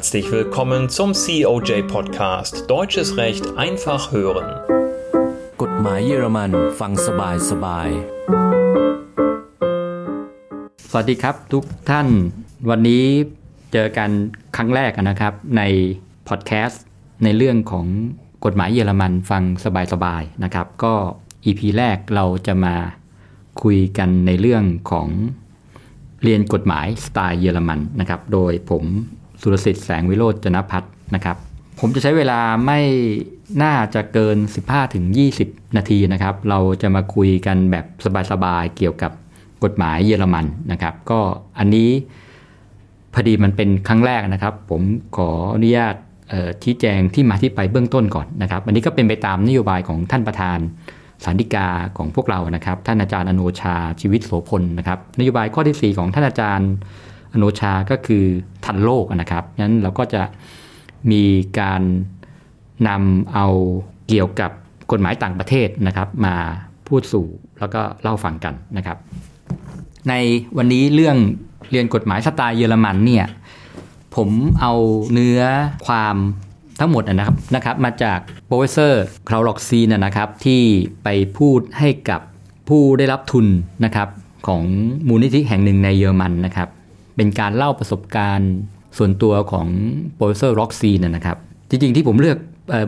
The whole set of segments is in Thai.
Herzlich willkommen zum COJ Podcast Deutsches Recht einfach hören. กฎหมายเยอรมันฟังสบายสบาย สวัสดีครับทุกท่าน วันนี้เจอกันครั้งแรกนะครับในพอดแคสต์ในเรื่องของกฎหมายเยอรมันฟังสบายๆนะครับ ก็ EP แรกเราจะมาคุยกันในเรื่องของเรียนกฎหมายสไตล์เยอรมันนะครับ โดยผม สุรสิทธิ์แสงวิโรจน์จนพัฒน์นะครับ ผมจะใช้เวลาไม่น่าจะเกิน 15-20นาทีนะครับ เราจะมาคุยกันแบบสบายๆเกี่ยวกับกฎหมายเยอรมันนะครับ ก็อันนี้พอดีมันเป็นครั้งแรกนะครับ ผมขออนุญาตชี้แจงที่มาที่ไปเบื้องต้นก่อนนะครับ อันนี้ก็เป็นไปตามนโยบายของท่านประธานสันติกาของพวกเรานะครับ ท่านอาจารย์อโนชาชีวิตโสพลนะครับ นโยบายข้อที่ 4 ของท่านอาจารย์ อโนชาก็คือทันโลกนะครับงั้นเราก็จะมีการนำเอาเกี่ยวกับกฎหมายต่างประเทศนะครับ มาพูดสู่แล้วก็เล่าฟังกันนะครับ ในวันนี้เรื่องเรียนกฎหมายสไตล์เยอรมันเนี่ยผมเอาเนื้อความทั้งหมดนะครับนะครับ มาจาก Professor Claus Roxin นะครับ ที่ไปพูดให้กับผู้ได้รับทุนนะครับของมูลนิธิแห่งหนึ่งในเยอรมันนะครับ เป็นการเล่าประสบการณ์ส่วนตัวของ Professor Roxin นะครับ จริงๆที่ผมเลือก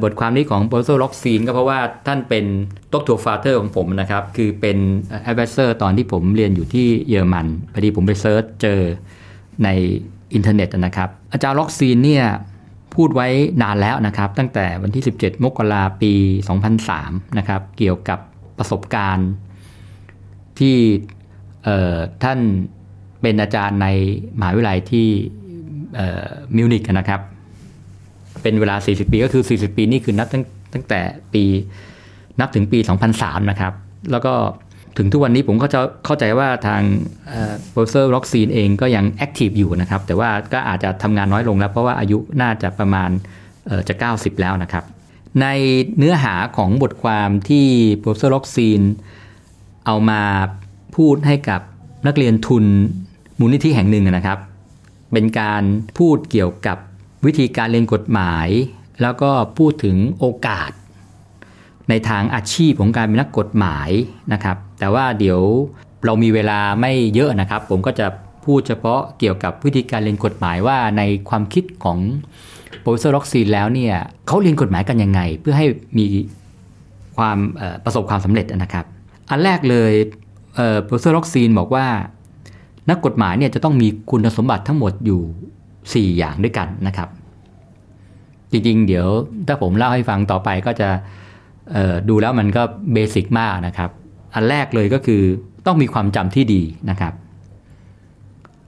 บทความนี้ของ Professor Roxin ก็เพราะว่าท่านเป็น Doktorvater ของผมนะครับ คือเป็น advisor ตอนที่ผมเรียนอยู่ที่เยอรมันพอดีผมไป search เจอในอินเทอร์เน็ตนะครับ อาจารย์ Roxin เนี่ยพูดไว้นานแล้วนะครับ ตั้งแต่วันที่ 17 มกราปี 2003 นะครับ เกี่ยวกับประสบการณ์ที่ท่าน เป็นอาจารย์ในมหาวิทยาลัยที่มิวนิกนะครับ เป็นเวลา 40 ปีก็คือ 40 ปีนี่คือนับตั้งตั้งแต่ปีนับถึงปี 2003 นะครับ แล้วก็ถึงทุกวันนี้ผมก็จะเข้าใจว่าทาง Professor Roxin เองก็ยัง active อยู่นะครับ แต่ว่าก็อาจจะทำงานน้อยลงแล้ว เพราะว่าอายุน่าจะประมาณจะ 90 แล้วนะครับ ในเนื้อหาของบทความที่ Professor Roxin เอามาพูดให้กับนักเรียนทุน มูลนิธิแห่งหนึ่งนะครับ เป็นการพูดเกี่ยวกับวิธีการเรียนกฎหมาย แล้วก็พูดถึงโอกาส ในทางอาชีพของการเป็นนักกฎหมายนะครับ แต่ว่าเดี๋ยวเรามีเวลาไม่เยอะนะครับ ผมก็จะพูดเฉพาะเกี่ยวกับวิธีการเรียนกฎหมายว่าในความคิดของ Professor Roxin แล้วเนี่ยเขาเรียนกฎหมายกันยังไง เพื่อให้มีความประสบความสำเร็จนะครับ อันแรกเลย Professor Roxin บอกว่า นักกฎหมายเนี่ยจะต้องมีคุณสมบัติทั้งหมดอยู่ 4 อย่างด้วยกันนะครับ จริงๆ เดี๋ยวถ้าผมเล่าให้ฟังต่อไปก็จะดูแล้วมันก็ basic มากนะครับ อันแรกเลยก็คือต้องมีความจำที่ดีนะครับ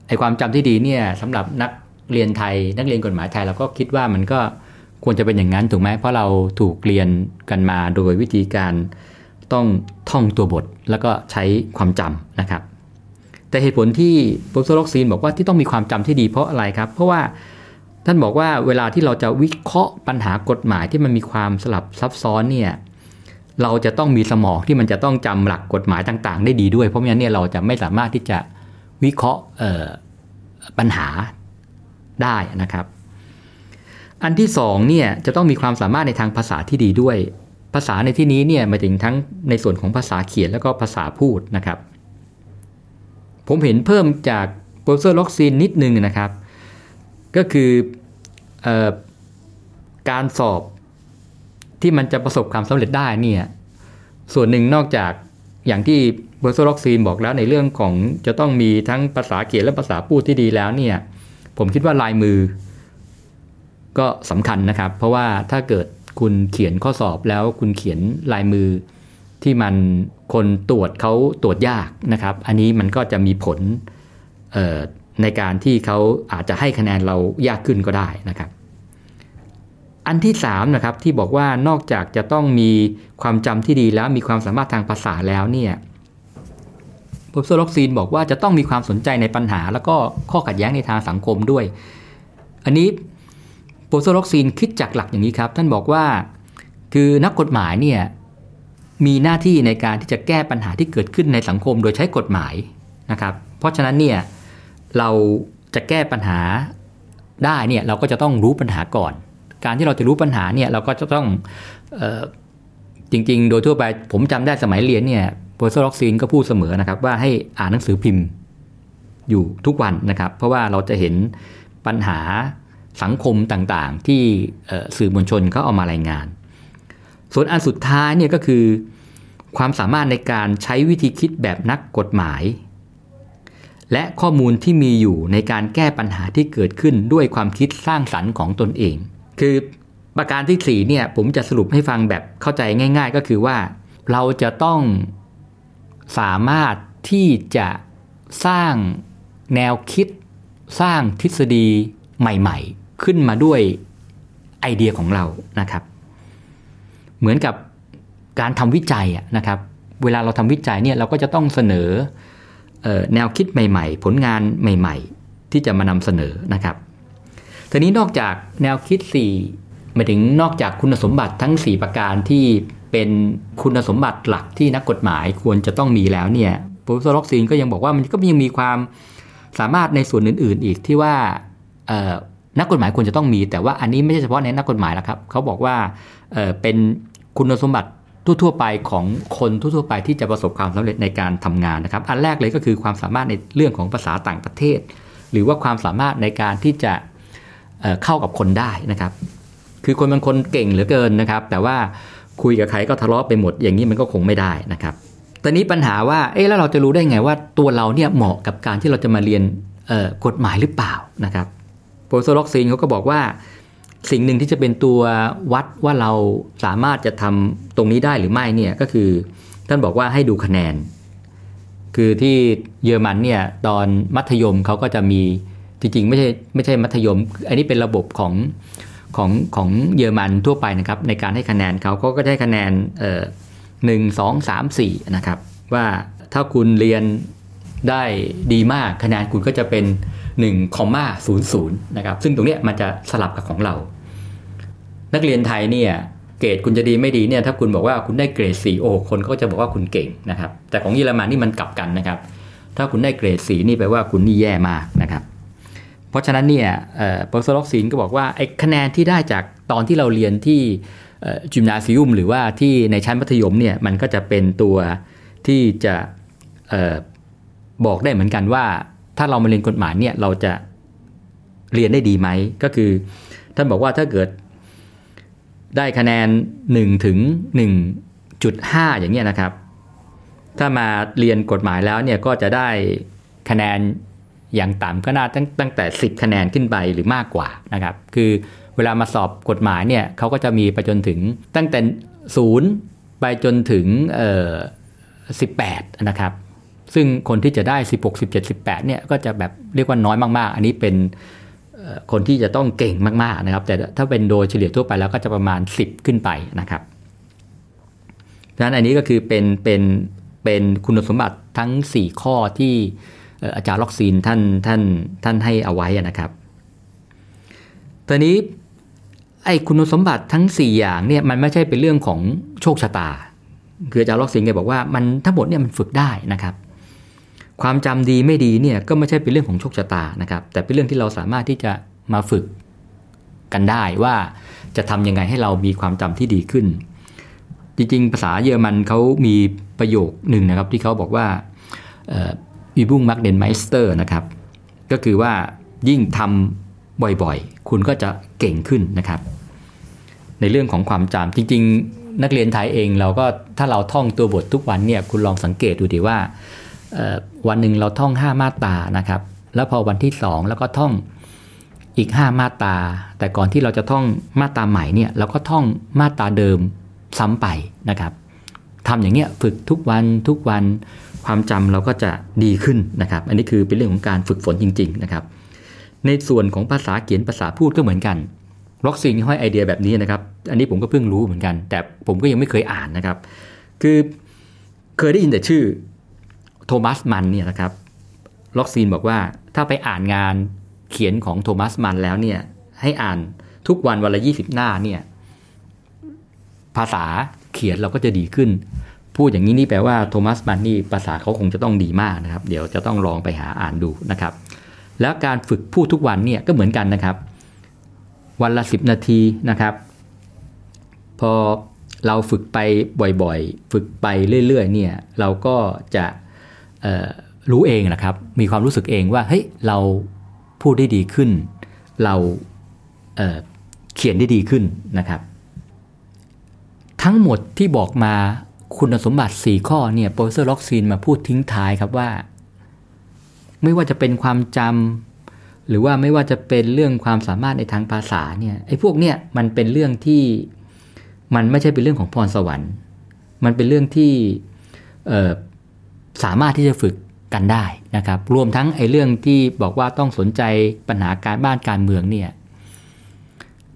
ไอความจำที่ดีเนี่ยสำหรับนักเรียนไทย นักเรียนกฎหมายไทยเราก็คิดว่ามันก็ควรจะเป็นอย่างนั้นถูกไหมเพราะเราถูกเรียนกันมาโดยวิธีการต้องท่องตัวบทแล้วก็ใช้ความจำนะครับ แต่เหตุผลที่ Professor Roxin บอกว่าที่ต้องมีความจำที่ดีเพราะอะไรครับ เพราะว่าท่านบอกว่าเวลาที่เราจะวิเคราะห์ปัญหากฎหมายที่มันมีความสลับซับซ้อนเนี่ยเราจะต้องมีสมองที่มันจะต้องจำหลักกฎหมายต่าง ๆ ได้ดีด้วย เพราะงั้นเนี่ยเราจะไม่สามารถที่จะวิเคราะห์ปัญหาได้นะครับ อันที่สองเนี่ยจะต้องมีความสามารถในทางภาษาที่ดีด้วย ภาษาในที่นี้เนี่ยหมายถึงทั้งในส่วนของภาษาเขียนแล้วก็ภาษาพูดนะครับ ผมเห็นเพิ่มจาก Professor Roxin นิดนึงนะครับ ก็คือการสอบที่มันจะประสบความสำเร็จได้เนี่ยส่วนหนึ่งนอกจากอย่างที่ Professor Roxin บอกแล้วในเรื่องของจะต้องมีทั้งภาษาเขียนและภาษาพูดที่ดีแล้วเนี่ยผมคิดว่าลายมือ ก็สำคัญนะครับ เพราะว่าถ้าเกิดคุณเขียนข้อสอบแล้วคุณเขียนลายมือ ที่มันคนตรวจเขาตรวจยากนะครับ อันนี้มันก็จะมีผลในการที่เขาอาจจะให้คะแนนเรายากขึ้นก็ได้นะครับ อันที่3นะครับที่บอกว่านอกจากจะต้องมีความจำที่ดีแล้วมีความสามารถทางภาษาแล้วเนี่ย Professor Roxin บอกว่าจะต้องมีความสนใจในปัญหา แล้วก็ข้อขัดแย้งในทางสังคมด้วย อันนี้ Professor Roxin คิดจากหลักอย่างนี้ครับ ท่านบอกว่าคือนักกฎหมายเนี่ย มีหน้าที่ในการที่จะแก้ปัญหาที่เกิดขึ้นในสังคมโดยใช้กฎหมายนะครับ เพราะฉะนั้นเนี่ยเราจะแก้ปัญหาได้เนี่ยเราก็จะต้องรู้ปัญหาก่อน การที่เราจะรู้ปัญหาเนี่ยเราก็จะต้อง เออจริง ๆ โดยทั่วไปผมจำได้สมัยเรียนเนี่ย Professor Roxin ก็พูดเสมอนะครับ ว่าให้อ่านหนังสือพิมพ์อยู่ทุกวันนะครับ เพราะว่าเราจะเห็นปัญหาสังคมต่างๆ ที่สื่อมวลชนเขาเอามารายงาน ส่วนอันสุดท้ายเนี่ยก็คือ ความสามารถในการใช้วิธีคิดแบบนักกฎหมาย และข้อมูลที่มีอยู่ในการแก้ปัญหาที่เกิดขึ้นด้วยความคิดสร้างสรรค์ของตนเอง คือประการที่4เนี่ยผมจะสรุปให้ฟังแบบเข้าใจง่าย ๆ ก็คือว่า เราจะต้องสามารถที่จะสร้างแนวคิด สร้างทฤษฎีใหม่ ๆ ขึ้นมาด้วยไอเดียของเรานะครับ เหมือนกับการทำวิจัยนะครับ เวลาเราทำวิจัยเนี่ยเราก็จะต้องเสนอแนวคิดใหม่ ๆ ผลงานใหม่ ๆ ที่จะมานำเสนอนะครับทีนี้นอกจากแนวคิด4หมายถึงนอกจากคุณสมบัติทั้ง 4 ประการที่เป็นคุณสมบัติหลักที่นักกฎหมายควรจะต้องมีแล้วเนี่ย Professor Roxin ก็ยังบอกว่ามันก็ยังมีความสามารถในส่วนอื่น ๆ อีกที่ว่านักกฎหมายควรจะต้องมี แต่ว่าอันนี้ไม่ใช่เฉพาะในนักกฎหมายแล้วครับเขาบอกว่าเป็น คุณสมบัติทั่วๆไปของคนทั่วๆไปที่จะประสบความสำเร็จในการทำงานนะครับ อันแรกเลยก็คือความสามารถในเรื่องของภาษาต่างประเทศ หรือว่าความสามารถในการที่จะเข้ากับคนได้นะครับ คือคนบางคนเก่งเหลือเกินนะครับ แต่ว่าคุยกับใครก็ทะเลาะไปหมดอย่างนี้มันก็คงไม่ได้นะครับตอนนี้ปัญหาว่าเอ๊ะแล้วเราจะรู้ได้ไงว่าตัวเราเนี่ยเหมาะกับการที่เราจะมาเรียนกฎหมายหรือเปล่านะครับโปรโซล็อกซินเขาก็บอกว่า สิ่งหนึ่งที่จะเป็นตัววัดว่าเราสามารถจะทำตรงนี้ได้หรือไม่เนี่ยก็คือท่านบอกว่าให้ดูคะแนน คือที่เยอรมันเนี่ยตอนมัธยมเขาก็จะมีจริงๆไม่ใช่ไม่ใช่มัธยม อันนี้เป็นระบบของของของเยอรมันทั่วไปนะครับ ในการให้คะแนนเขาก็ได้คะแนนหนึ่งสองสามสี่นะครับ ว่าถ้าคุณเรียนได้ดีมากคะแนนคุณก็จะเป็น1คอมมาศูนย์ศูนย์นะครับซึ่งตรงนี้มันจะสลับกับของเรา นักเรียนไทยเนี่ยเกรดคุณจะดีไม่ดีเนี่ยถ้าคุณบอกว่าคุณได้เกรดสีโอ้คนก็จะบอกว่าคุณเก่งนะครับ แต่ของเยอรมันนี่มันกลับกันนะครับ ถ้าคุณได้เกรดสี่นี่แปลว่าคุณนี่แย่มากนะครับ เพราะฉะนั้นเนี่ย Professor Roxin ก็บอกว่าไอ้คะแนนที่ได้จากตอนที่เราเรียนที่ Gymnasium หรือว่าที่ในชั้นมัธยมเนี่ยมันก็จะเป็นตัวที่จะบอกได้เหมือนกันว่า ถ้าเรามาเรียนกฎหมายเนี่ยเราจะเรียนได้ดีไหมก็คือท่านบอกว่าถ้าเกิด ได้คะแนน 1 ถึง 1.5 อย่างเงี้ยนะครับ ถ้ามาเรียนกฎหมายแล้วเนี่ยก็จะได้คะแนนอย่างต่ำก็น่าตั้งตั้งแต่ 10 คะแนนขึ้นไปหรือมากกว่านะครับ คือเวลามาสอบกฎหมายเนี่ยเขาก็จะมีไปจนถึงตั้งแต่ศูนย์ไปจนถึงเอ่อ18 นะครับ ซึ่งคนที่จะได้ 16 17 18 เนี่ยก็จะแบบเรียกว่าน้อยมาก ๆ อันนี้เป็น คนที่จะต้องเก่งมากๆนะครับ แต่ถ้าเป็นโดยเฉลี่ยทั่วไปแล้วก็จะประมาณ 10 ขึ้นไปนะครับดังนั้นอันนี้ก็คือเป็นเป็นเป็นคุณสมบัติทั้ง 4 ข้อที่อาจารย์ Roxin ท่านท่านท่านให้เอาไว้นะครับตอนนี้ไอ้คุณสมบัติทั้ง 4 อย่างเนี่ยมันไม่ใช่เป็นเรื่องของโชคชะตา คืออาจารย์ Roxin แกบอกว่ามันทั้งหมดเนี่ยมันฝึกได้นะครับ ความจำดีไม่ดีเนี่ยก็ไม่ใช่เป็นเรื่องของโชคชะตานะครับ แต่เป็นเรื่องที่เราสามารถที่จะมาฝึกกันได้ว่าจะทำยังไงให้เรามีความจำที่ดีขึ้น จริงๆ ภาษาเยอรมันเขามีประโยคหนึ่งนะครับ ที่เขาบอกว่าอีบุ้งมักเดนไมสเตอร์นะครับ ก็คือว่ายิ่งทำบ่อยๆ คุณก็จะเก่งขึ้นนะครับ ในเรื่องของความจำจริง ๆ นักเรียนไทยเองเราก็ถ้าเราท่องตัวบททุกวันเนี่ยคุณลองสังเกตดูดีว่า วันหนึ่งเราท่อง 5 มาตานะครับ แล้วพอวันที่ 2 แล้วก็ท่องอีก 5 มาตา แต่ก่อนที่เราจะท่องมาตาใหม่เนี่ยเราก็ท่องมาตาเดิมซ้ำไปนะครับทำอย่างเงี้ยฝึกทุกวันทุกวันความจำเราก็จะดีขึ้นนะครับ อันนี้คือเป็นเรื่องของการฝึกฝนจริง ๆ นะครับ ในส่วนของภาษาเขียนภาษาพูดก็เหมือนกันล็อกซิงห้อยไอเดียแบบนี้นะครับ อันนี้ผมก็เพิ่งรู้เหมือนกัน แต่ผมก็ยังไม่เคยอ่านนะครับ คือเคยได้ยินแต่ชื่อ โทมัสมันเนี่ยนะครับล็อกซีนบอกว่าถ้าไปอ่านงานเขียนของโทมัสมันแล้วเนี่ยให้อ่านทุกวันวันละยี่สิบหน้าเนี่ยภาษาเขียนเราก็จะดีขึ้น พูดอย่างนี้นี่แปลว่าโทมัสมันนี่ภาษาเขาคงจะต้องดีมากนะครับ เดี๋ยวจะต้องลองไปหาอ่านดูนะครับ แล้วการฝึกพูดทุกวันเนี่ยก็เหมือนกันนะครับ วันละ 10 นาทีนะครับ พอเราฝึกไปบ่อยๆ ฝึกไปเรื่อยๆเนี่ยเราก็จะ รู้เองนะครับ มีความรู้สึกเองว่าเฮ้ยเราพูดได้ดีขึ้น เราเขียนได้ดีขึ้นนะครับ ทั้งหมดที่บอกมาคุณสมบัติ 4 ข้อเนี่ย Professor Roxin มาพูดทิ้งท้ายครับว่า ไม่ว่าจะเป็นความจำหรือว่าไม่ว่าจะเป็นเรื่องความสามารถในทางภาษาเนี่ยไอ้พวกเนี่ยมันเป็นเรื่องที่มันไม่ใช่เป็นเรื่องของพรสวรรค์ มันเป็นเรื่องที่ สามารถที่จะฝึกกันได้นะครับ รวมทั้งไอ้เรื่องที่บอกว่าต้องสนใจปัญหาการบ้านการเมืองเนี่ย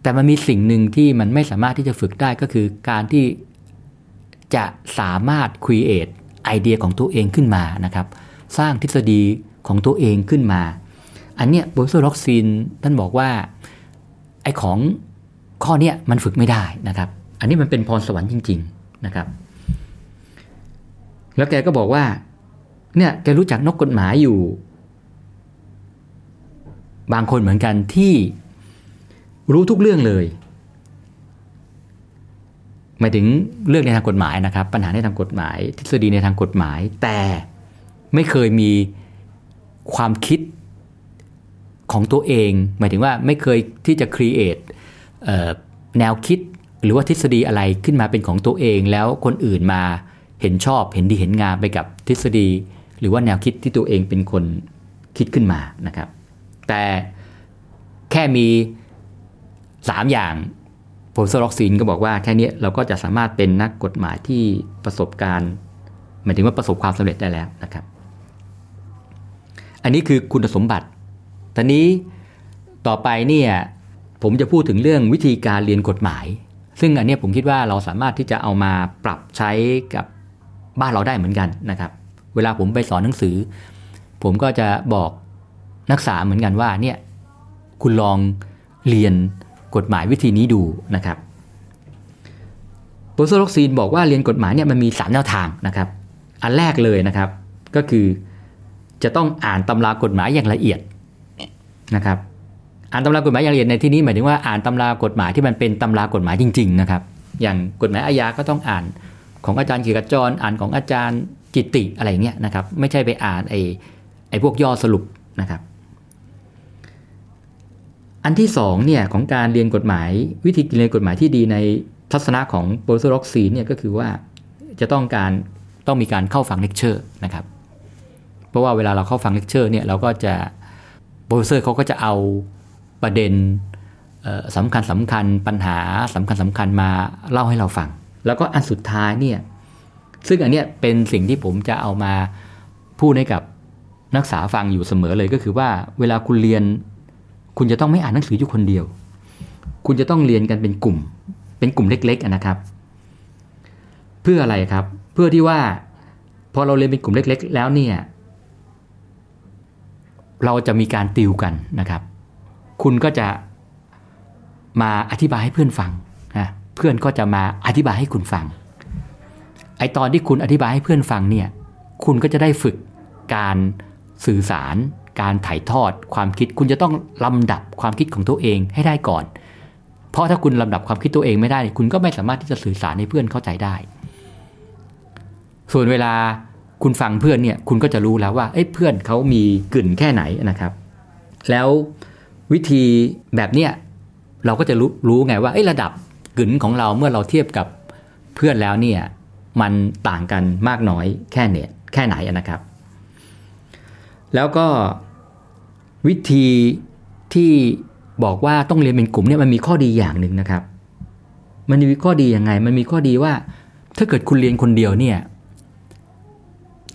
แต่มันมีสิ่งหนึ่งที่มันไม่สามารถที่จะฝึกได้ก็คือการที่จะสามารถครีเอทไอเดียของตัวเองขึ้นมานะครับ สร้างทฤษฎีของตัวเองขึ้นมา อันเนี้ยโบสโซล็อกซีนท่านบอกว่าไอของข้อเนี้ยมันฝึกไม่ได้นะครับ อันนี้มันเป็นพรสวรรค์จริง ๆนะครับ แล้วแกก็บอกว่า เนี่ยแกรู้จักนกกฎหมายอยู่ บางคนเหมือนกันที่รู้ทุกเรื่องเลยหมายถึงเรื่องในทางกฎหมายนะครับ ปัญหาในทางกฎหมาย ทฤษฎีในทางกฎหมาย แต่ไม่เคยมีความคิดของตัวเอง หมายถึงว่าไม่เคยที่จะ create แนวคิดหรือว่าทฤษฎีอะไรขึ้นมาเป็นของตัวเอง แล้วคนอื่นมาเห็นชอบเห็นดีเห็นงามไปกับทฤษฎี หรือว่าแนวคิดที่ตัวเองเป็นคนคิดขึ้นมานะครับ แต่แค่มี 3 อย่าง Professor Roxin ก็บอกว่าแค่นี้เราก็จะสามารถเป็นนักกฎหมายที่ประสบการณ์หมายถึงว่าประสบความสำเร็จได้แล้วนะครับ อันนี้คือคุณสมบัติตอนนี้ต่อไปเนี่ยผมจะพูดถึงเรื่องวิธีการเรียนกฎหมาย ซึ่งอันนี้ผมคิดว่าเราสามารถที่จะเอามาปรับใช้กับบ้านเราได้เหมือนกันนะครับ เวลาผมไปสอนหนังสือ ผมก็จะบอกนักศึกษาเหมือนกันว่าเนี่ยคุณลองเรียนกฎหมายวิธีนี้ดูนะครับโปรโซลกซีนบอกว่าเรียนกฎหมายเนี่ยมันมี 3 แนวทางนะครับ อันแรกเลยนะครับ ก็คือจะต้องอ่านตำรากฎหมายอย่างละเอียดนะครับ อ่านตำรากฎหมายอย่างละเอียดในที่นี้หมายถึงว่าอ่านตำรากฎหมายที่มันเป็นตำรากฎหมายจริง ๆ นะครับ อย่างกฎหมายอาญาก็ต้องอ่านของอาจารย์เขียกจรอ่านของอาจารย์ จิตติอะไรเงี้ยนะครับ ไม่ใช่ไปอ่านไอ้ไอ้พวกย่อสรุปนะครับ อันที่2เนี่ยของการเรียนกฎหมายวิธีเรียนกฎหมายที่ดีในทัศนะของ Professor Roxin เนี่ยก็คือว่าจะต้องการต้องมีการเข้าฟังเลคเชอร์นะครับ เพราะว่าเวลาเราเข้าฟังเลคเชอร์เนี่ยเราก็จะ Professor เขาก็จะเอาประเด็นสำคัญสำคัญปัญหาสำคัญสำคัญมาเล่าให้เราฟัง แล้วก็อันสุดท้ายเนี่ย ซึ่งอันเนี้ยเป็นสิ่งที่ผมจะเอามาพูดให้กับนักศึกษาฟังอยู่เสมอเลยก็คือว่า เวลาคุณเรียน คุณจะต้องไม่อ่านหนังสืออยู่คนเดียว คุณจะต้องเรียนกันเป็นกลุ่ม เป็นกลุ่มเล็กๆนะครับ เพื่ออะไรครับ เพื่อที่ว่าพอเราเรียนเป็นกลุ่มเล็ก ๆ แล้วเนี่ย เราจะมีการติวกันนะครับ คุณก็จะมาอธิบายให้เพื่อนฟังนะเพื่อนก็จะมาอธิบายให้คุณฟัง ไอตอนที่คุณอธิบายให้เพื่อนฟังเนี่ย คุณก็จะได้ฝึกการสื่อสาร การถ่ายทอดความคิด คุณจะต้องลำดับความคิดของตัวเองให้ได้ก่อน เพราะถ้าคุณลำดับความคิดตัวเองไม่ได้ คุณก็ไม่สามารถที่จะสื่อสารให้เพื่อนเข้าใจได้ ส่วนเวลาคุณฟังเพื่อนเนี่ย คุณก็จะรู้แล้วว่า เอ้เพื่อนเขามีกลิ่นแค่ไหนนะครับ แล้ววิธีแบบเนี้ยเราก็จะรู้รู้ไงว่า เอ้ระดับกลิ่นของเราเมื่อเราเทียบกับเพื่อนแล้วเนี่ย มันต่างกันมากน้อยแค่เนี่ยแค่ไหนนะครับ แล้วก็วิธีที่บอกว่าต้องเรียนเป็นกลุ่มเนี่ยมันมีข้อดีอย่างหนึ่งนะครับ มันมีข้อดียังไง มันมีข้อดีว่า ถ้าเกิดคุณเรียนคนเดียวเนี่ย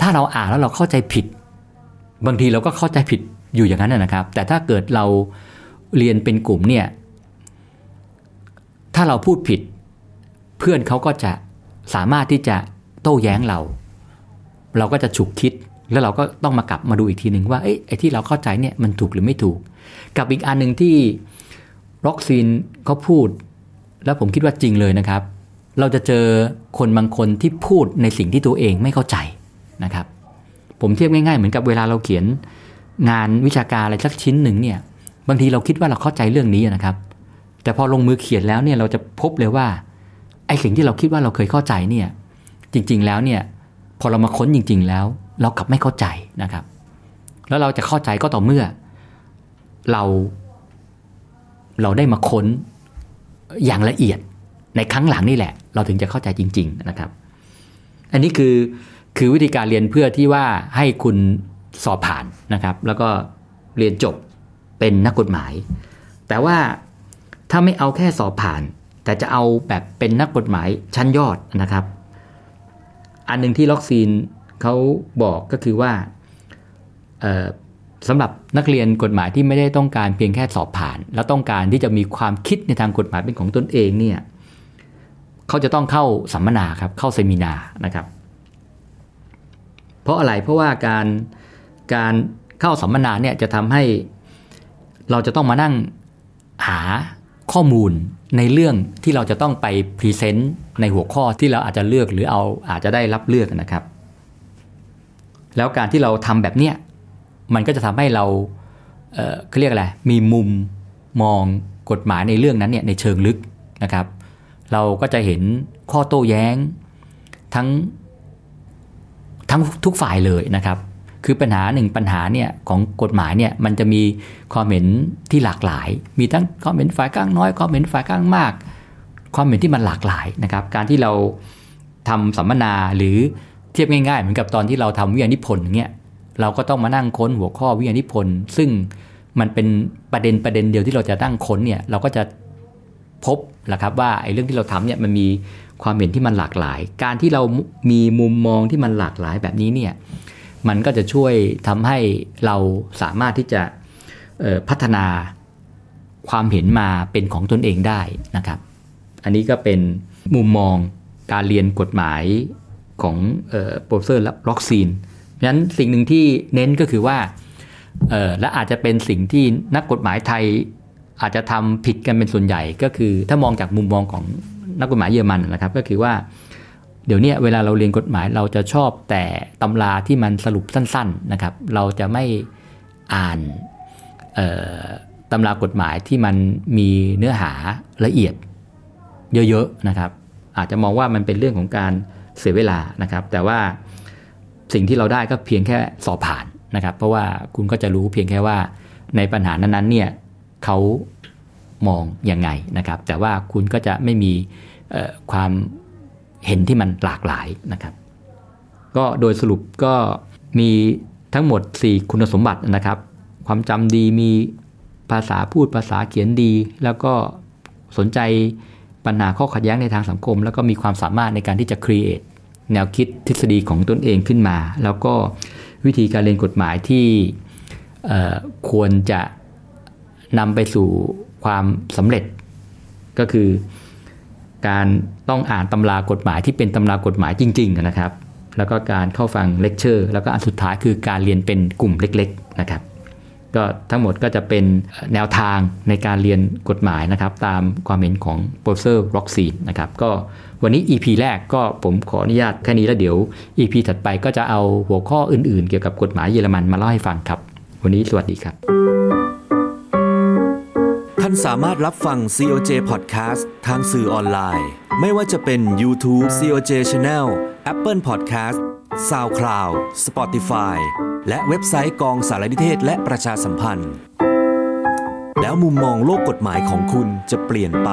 ถ้าเราอ่านแล้วเราเข้าใจผิด บางทีเราก็เข้าใจผิดอยู่อย่างนั้นนะครับ แต่ถ้าเกิดเราเรียนเป็นกลุ่มเนี่ย ถ้าเราพูดผิด เพื่อนเขาก็จะ สามารถที่จะโต้แย้งเรา เราก็จะฉุกคิดแล้วเราก็ต้องมากลับมาดูอีกทีหนึ่งว่าไอ้ที่เราเข้าใจเนี่ยมันถูกหรือไม่ถูก กับอีกอันหนึ่งที่ร็อกซีนเขาพูด แล้วผมคิดว่าจริงเลยนะครับ เราจะเจอคนบางคนที่พูดในสิ่งที่ตัวเองไม่เข้าใจนะครับ ผมเทียบง่ายๆ เหมือนกับเวลาเราเขียนงานวิชาการอะไรสักชิ้นหนึ่งเนี่ยบางทีเราคิดว่าเราเข้าใจเรื่องนี้นะครับ แต่พอลงมือเขียนแล้วเนี่ยเราจะพบเลยว่า ไอ้สิ่งที่เราคิดว่าเราเคยเข้าใจเนี่ยจริง ๆแล้วเนี่ยพอเรามาค้นจริง ๆ แล้ว เรากลับไม่เข้าใจนะครับ แล้วเราจะเข้าใจก็ต่อเมื่อ เราเราได้มาค้นอย่างละเอียดในครั้งหลังนี่แหละ เราถึงจะเข้าใจจริง ๆนะครับ อันนี้คือคือวิธีการเรียนเพื่อที่ว่าให้คุณสอบผ่านนะครับ แล้วก็เรียนจบเป็นนักกฎหมาย แต่ว่าถ้าไม่เอาแค่สอบผ่าน แต่จะเอาแบบเป็นนักกฎหมายชั้นยอดนะครับ อันหนึ่งที่ล็อกซีนเขาบอกก็คือว่าสำหรับนักเรียนกฎหมายที่ไม่ได้ต้องการเพียงแค่สอบผ่าน แล้วต้องการที่จะมีความคิดในทางกฎหมายเป็นของตนเองเนี่ยเขาจะต้องเข้าสัมมนาครับเข้าเซมินานะครับ เพราะอะไรเพราะว่าการการเข้าสัมมนาเนี่ยจะทำให้เราจะต้องมานั่งหาข้อมูล ในเรื่องที่เราจะต้องไปพรีเซนต์ในหัวข้อที่เราอาจจะเลือกหรือเอาอาจจะได้รับเลือกนะครับ แล้วการที่เราทำแบบเนี้ยมันก็จะทำให้เราเเขาเรียกอะไรมีมุมมองกฎหมายในเรื่องนั้นเนี่ยในเชิงลึกนะครับ เราก็จะเห็นข้อโต้แย้งทั้งทั้งทุกฝ่ายเลยนะครับ คือปัญหาหนึ่งปัญหาเนี่ยของกฎหมายเนี่ยมันจะมีความเห็นที่หลากหลาย มีทั้งความเห็นฝ่ายข้างน้อยความเห็นฝ่ายข้างมาก ความเห็นที่มันหลากหลายนะครับ การที่เราทำสัมมนาหรือเทียบง่ายๆ เหมือนกับตอนที่เราทำวิทยานิพนธ์เนี่ยเราก็ต้องมานั่งค้นหัวข้อวิทยานิพนธ์ซึ่งมันเป็นประเด็นประเด็นเดียวที่เราจะตั้งค้นเนี่ยเราก็จะพบแหละครับว่าไอ้เรื่องที่เราทำเนี่ยมันมีความเห็นที่มันหลากหลาย การที่เรามีมุมมองที่มันหลากหลายแบบนี้เนี่ย มันก็จะช่วยทำให้เราสามารถที่จะพัฒนาความเห็นมาเป็นของตนเองได้นะครับ อันนี้ก็เป็นมุมมองการเรียนกฎหมายของ Professor Roxin เพราะฉะนั้นสิ่งหนึ่งที่เน้นก็คือว่าและอาจจะเป็นสิ่งที่นักกฎหมายไทยอาจจะทำผิดกันเป็นส่วนใหญ่ก็คือถ้ามองจากมุมมองของนักกฎหมายเยอรมันนะครับ ก็คือว่า เดี๋ยวนี้เวลาเราเรียนกฎหมายเราจะชอบแต่ตำราที่มันสรุปสั้นๆนะครับ เราจะไม่อ่านตำรากฎหมายที่มันมีเนื้อหาละเอียดเยอะๆนะครับ อาจจะมองว่ามันเป็นเรื่องของการเสียเวลานะครับ แต่ว่าสิ่งที่เราได้ก็เพียงแค่สอบผ่านนะครับ เพราะว่าคุณก็จะรู้เพียงแค่ว่าในปัญหานั้นๆเนี่ยเขามองยังไงนะครับ แต่ว่าคุณก็จะไม่มีความ เห็นที่มันหลากหลายนะครับ ก็โดยสรุปก็มีทั้งหมด 4 คุณสมบัตินะครับ ความจำดีมีภาษาพูดภาษาเขียนดี แล้วก็สนใจปัญหาข้อขัดแย้งในทางสังคม แล้วก็มีความสามารถในการที่จะ create แนวคิดทฤษฎีของตนเองขึ้นมา แล้วก็วิธีการเรียนกฎหมายที่ควรจะนำไปสู่ความสำเร็จก็คือ การต้องอ่านตำรากฎหมายที่เป็นตำรากฎหมายจริง ๆ นะครับ แล้วก็การเข้าฟังเลคเชอร์ แล้วก็อันสุดท้ายคือการเรียนเป็นกลุ่มเล็ก ๆ นะครับ ก็ทั้งหมดก็จะเป็นแนวทางในการเรียนกฎหมายนะครับ ตามความเห็นของ Professor Roxin นะครับ ก็วันนี้ EP แรกก็ผมขออนุญาตแค่นี้แล้วเดี๋ยว EP ถัดไปก็จะเอาหัวข้ออื่นๆ เกี่ยวกับกฎหมายเยอรมันมาเล่าให้ฟังครับ วันนี้สวัสดีครับานสามารถรับฟัง COJ Podcast ทางสื่อออนไลน์ ไม่ว่าจะเป็น YouTube COJ Channel Apple Podcast SoundCloud Spotify และเว็บไซต์กองสารนิเทศและประชาสัมพันธ์ แล้วมุมมองโลกกฎหมายของคุณจะเปลี่ยนไป